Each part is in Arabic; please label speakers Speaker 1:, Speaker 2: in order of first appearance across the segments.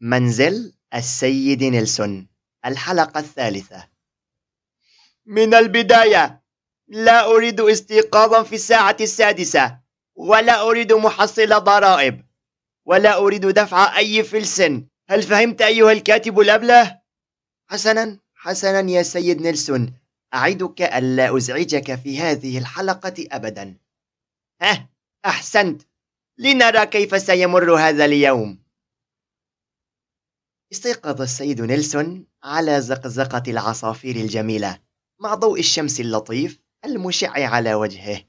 Speaker 1: منزل السيد نيلسون الحلقة الثالثة. من البداية لا أريد استيقاظا في الساعة السادسة ولا أريد محصل ضرائب ولا أريد دفع أي فلس. هل فهمت أيها الكاتب الأبلة؟ حسنا حسنا يا سيد نيلسون. أعدك ألا أزعجك في هذه الحلقة أبدا. ها أحسنت. لنرى كيف سيمر هذا اليوم. استيقظ السيد نيلسون على زقزقة العصافير الجميلة مع ضوء الشمس اللطيف المشع على وجهه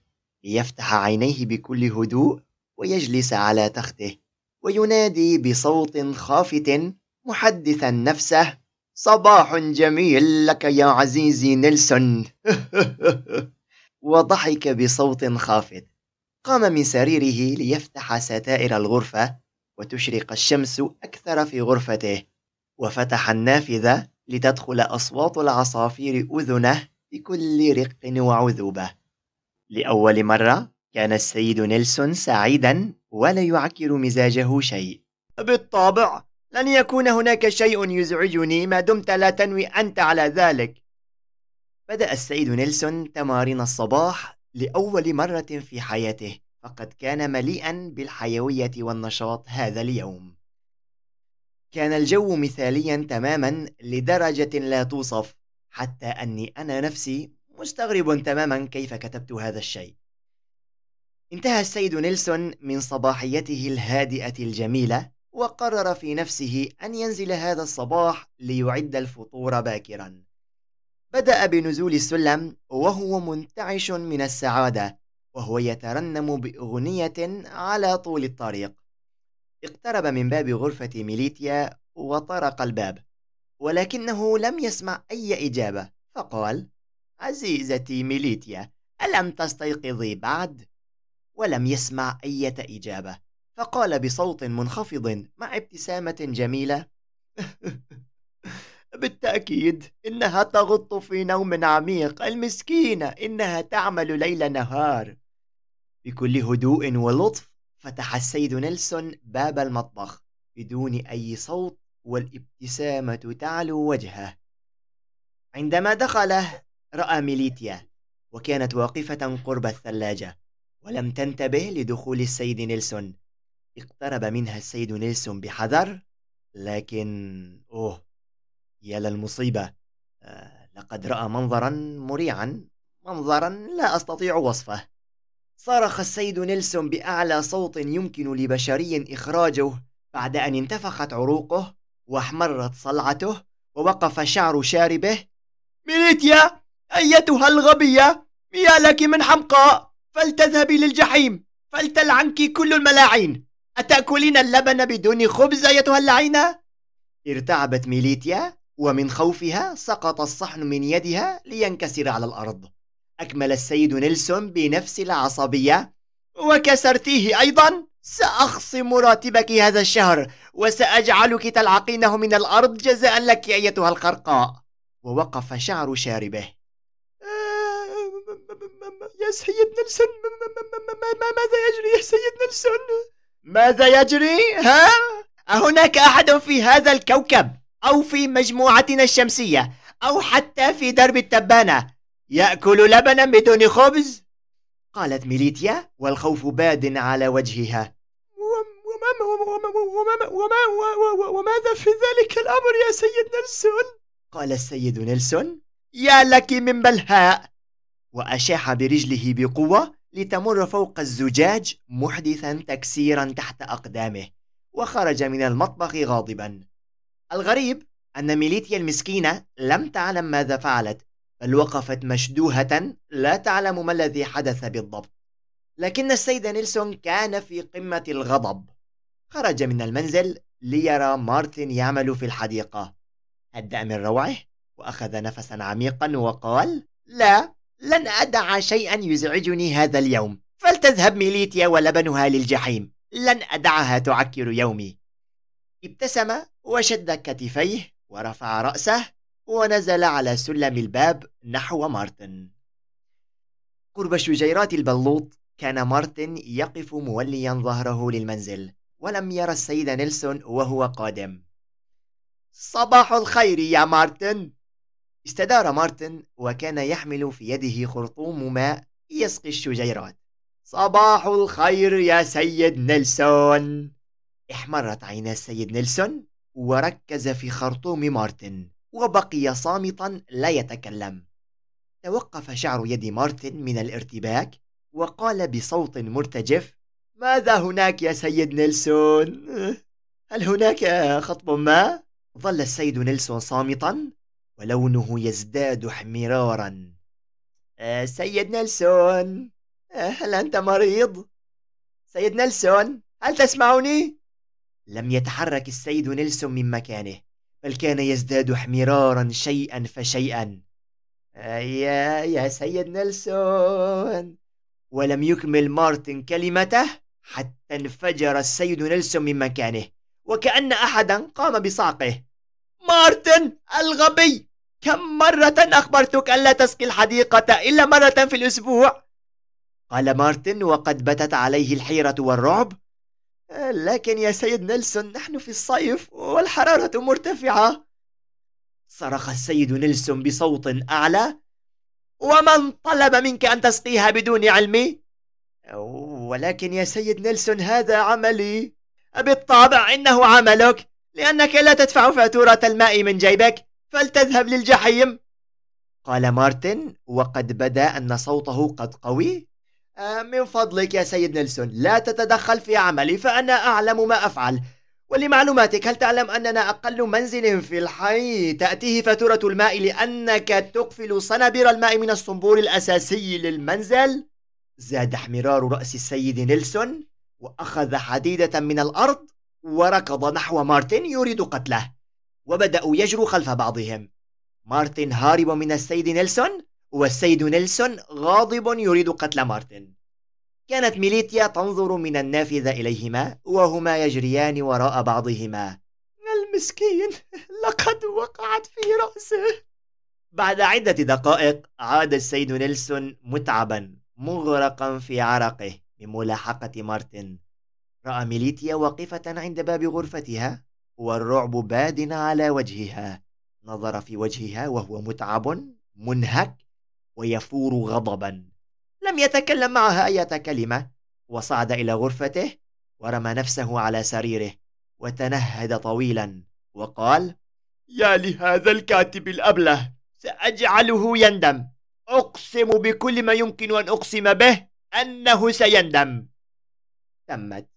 Speaker 1: ليفتح عينيه بكل هدوء ويجلس على تخته وينادي بصوت خافت محدثا نفسه صباح جميل لك يا عزيزي نيلسون. وضحك بصوت خافت. قام من سريره ليفتح ستائر الغرفة وتشرق الشمس أكثر في غرفته. وفتح النافذة لتدخل أصوات العصافير أذنه بكل رق وعذوبة. لأول مرة كان السيد نيلسون سعيدا ولا يعكر مزاجه شيء. بالطبع لن يكون هناك شيء يزعجني ما دمت لا تنوي أنت على ذلك. بدأ السيد نيلسون تمارين الصباح لأول مرة في حياته فقد كان مليئا بالحيوية والنشاط هذا اليوم. كان الجو مثاليا تماما لدرجة لا توصف حتى أني أنا نفسي مستغرب تماما كيف كتبت هذا الشيء. انتهى السيد نيلسون من صباحيته الهادئة الجميلة وقرر في نفسه أن ينزل هذا الصباح ليعد الفطور باكرا. بدأ بنزول السلم وهو منتعش من السعادة وهو يترنم بأغنية على طول الطريق. اقترب من باب غرفة ميليتيا وطرق الباب ولكنه لم يسمع أي إجابة فقال عزيزتي ميليتيا ألم تستيقظي بعد؟ ولم يسمع أي إجابة فقال بصوت منخفض مع ابتسامة جميلة بالتأكيد إنها تغط في نوم عميق المسكينة إنها تعمل ليل نهار بكل هدوء ولطف فتح السيد نيلسون باب المطبخ بدون أي صوت والابتسامة تعلو وجهه. عندما دخله رأى ميليتيا وكانت واقفة قرب الثلاجة ولم تنتبه لدخول السيد نيلسون. اقترب منها السيد نيلسون بحذر لكن أوه يا للمصيبة آه لقد رأى منظرا مريعا منظرا لا أستطيع وصفه. صرخ السيد نيلسون بأعلى صوت يمكن لبشري إخراجه بعد أن انتفخت عروقه واحمرت صلعته ووقف شعر شاربه. ميليتيا أيتها الغبية يا لك من حمقاء فلتذهبي للجحيم فلتلعنك كل الملاعين. أتأكلين اللبن بدون خبز أيتها اللعينة؟ ارتعبت ميليتيا ومن خوفها سقط الصحن من يدها لينكسر على الأرض. أكمل السيد نيلسون بنفس العصبية وكسرتيه أيضا سأخصم راتبك هذا الشهر وسأجعلك تلعقينه من الأرض جزاء لك أيتها الخرقاء ووقف شعر شاربه. يا سيد نيلسون ماذا يجري يا سيد نيلسون؟ ماذا يجري؟ ها؟ أهناك أحد في هذا الكوكب أو في مجموعتنا الشمسية أو حتى في درب التبانة؟ يأكل لبنا بدون خبز؟ قالت ميليتيا والخوف باد على وجهها. وماذا في ذلك الأمر يا سيد نيلسون؟ قال السيد نيلسون يا لك من بلهاء. وأشاح برجله بقوة لتمر فوق الزجاج محدثا تكسيرا تحت أقدامه وخرج من المطبخ غاضبا. الغريب أن ميليتيا المسكينة لم تعلم ماذا فعلت. بل وقفت مشدوهة لا تعلم ما الذي حدث بالضبط. لكن السيد نيلسون كان في قمة الغضب. خرج من المنزل ليرى مارتن يعمل في الحديقة. هدأ من روعه وأخذ نفسا عميقا وقال لا لن أدع شيئا يزعجني هذا اليوم. فلتذهب ميليتيا ولبنها للجحيم. لن أدعها تعكر يومي. ابتسم وشد كتفيه ورفع رأسه ونزل على سلم الباب نحو مارتن. قرب شجيرات البلوط كان مارتن يقف موليا ظهره للمنزل ولم يرى السيد نيلسون وهو قادم. صباح الخير يا مارتن. استدار مارتن وكان يحمل في يده خرطوم ماء يسقي الشجيرات. صباح الخير يا سيد نيلسون. احمرت عينا السيد نيلسون وركز في خرطوم مارتن. وبقي صامتا لا يتكلم توقف شعر يد مارتن من الارتباك وقال بصوت مرتجف ماذا هناك يا سيد نيلسون؟ هل هناك خطب ما؟ ظل السيد نيلسون صامتا ولونه يزداد احمرارا أه سيد نيلسون أه هل أنت مريض؟ سيد نيلسون هل تسمعني؟ لم يتحرك السيد نيلسون من مكانه بل كان يزداد احمرارا شيئا فشيئا. يا يا سيد نيلسون. ولم يكمل مارتن كلمته حتى انفجر السيد نيلسون من مكانه وكأن أحدا قام بصعقه مارتن الغبي كم مرة أخبرتك ألا تسقي الحديقة إلا مرة في الأسبوع؟ قال مارتن وقد بدت عليه الحيرة والرعب لكن يا سيد نيلسون نحن في الصيف والحرارة مرتفعة. صرخ السيد نيلسون بصوت أعلى. ومن طلب منك أن تسقيها بدون علمي؟ ولكن يا سيد نيلسون هذا عملي. بالطبع إنه عملك لأنك لا تدفع فاتورة الماء من جيبك. فلتذهب للجحيم. قال مارتن وقد بدا أن صوته قد قوي. من فضلك يا سيد نيلسون لا تتدخل في عملي فأنا أعلم ما أفعل. ولمعلوماتك هل تعلم أننا أقل منزل في الحي؟ تأتيه فاتورة الماء لأنك تقفل صنابير الماء من الصنبور الأساسي للمنزل؟ زاد احمرار رأس السيد نيلسون وأخذ حديدة من الأرض وركض نحو مارتن يريد قتله وبدأوا يجروا خلف بعضهم. مارتن هارب من السيد نيلسون والسيد نيلسون غاضب يريد قتل مارتن. كانت ميليتيا تنظر من النافذة إليهما وهما يجريان وراء بعضهما. المسكين لقد وقعت في رأسه. بعد عدة دقائق عاد السيد نيلسون متعبا مغرقا في عرقه من ملاحقة مارتن. رأى ميليتيا واقفة عند باب غرفتها والرعب باد على وجهها. نظر في وجهها وهو متعب منهك ويفور غضبا. لم يتكلم معها أي كلمة وصعد إلى غرفته ورمى نفسه على سريره وتنهد طويلا وقال يا لهذا الكاتب الأبلة سأجعله يندم. أقسم بكل ما يمكن أن أقسم به أنه سيندم. تمت.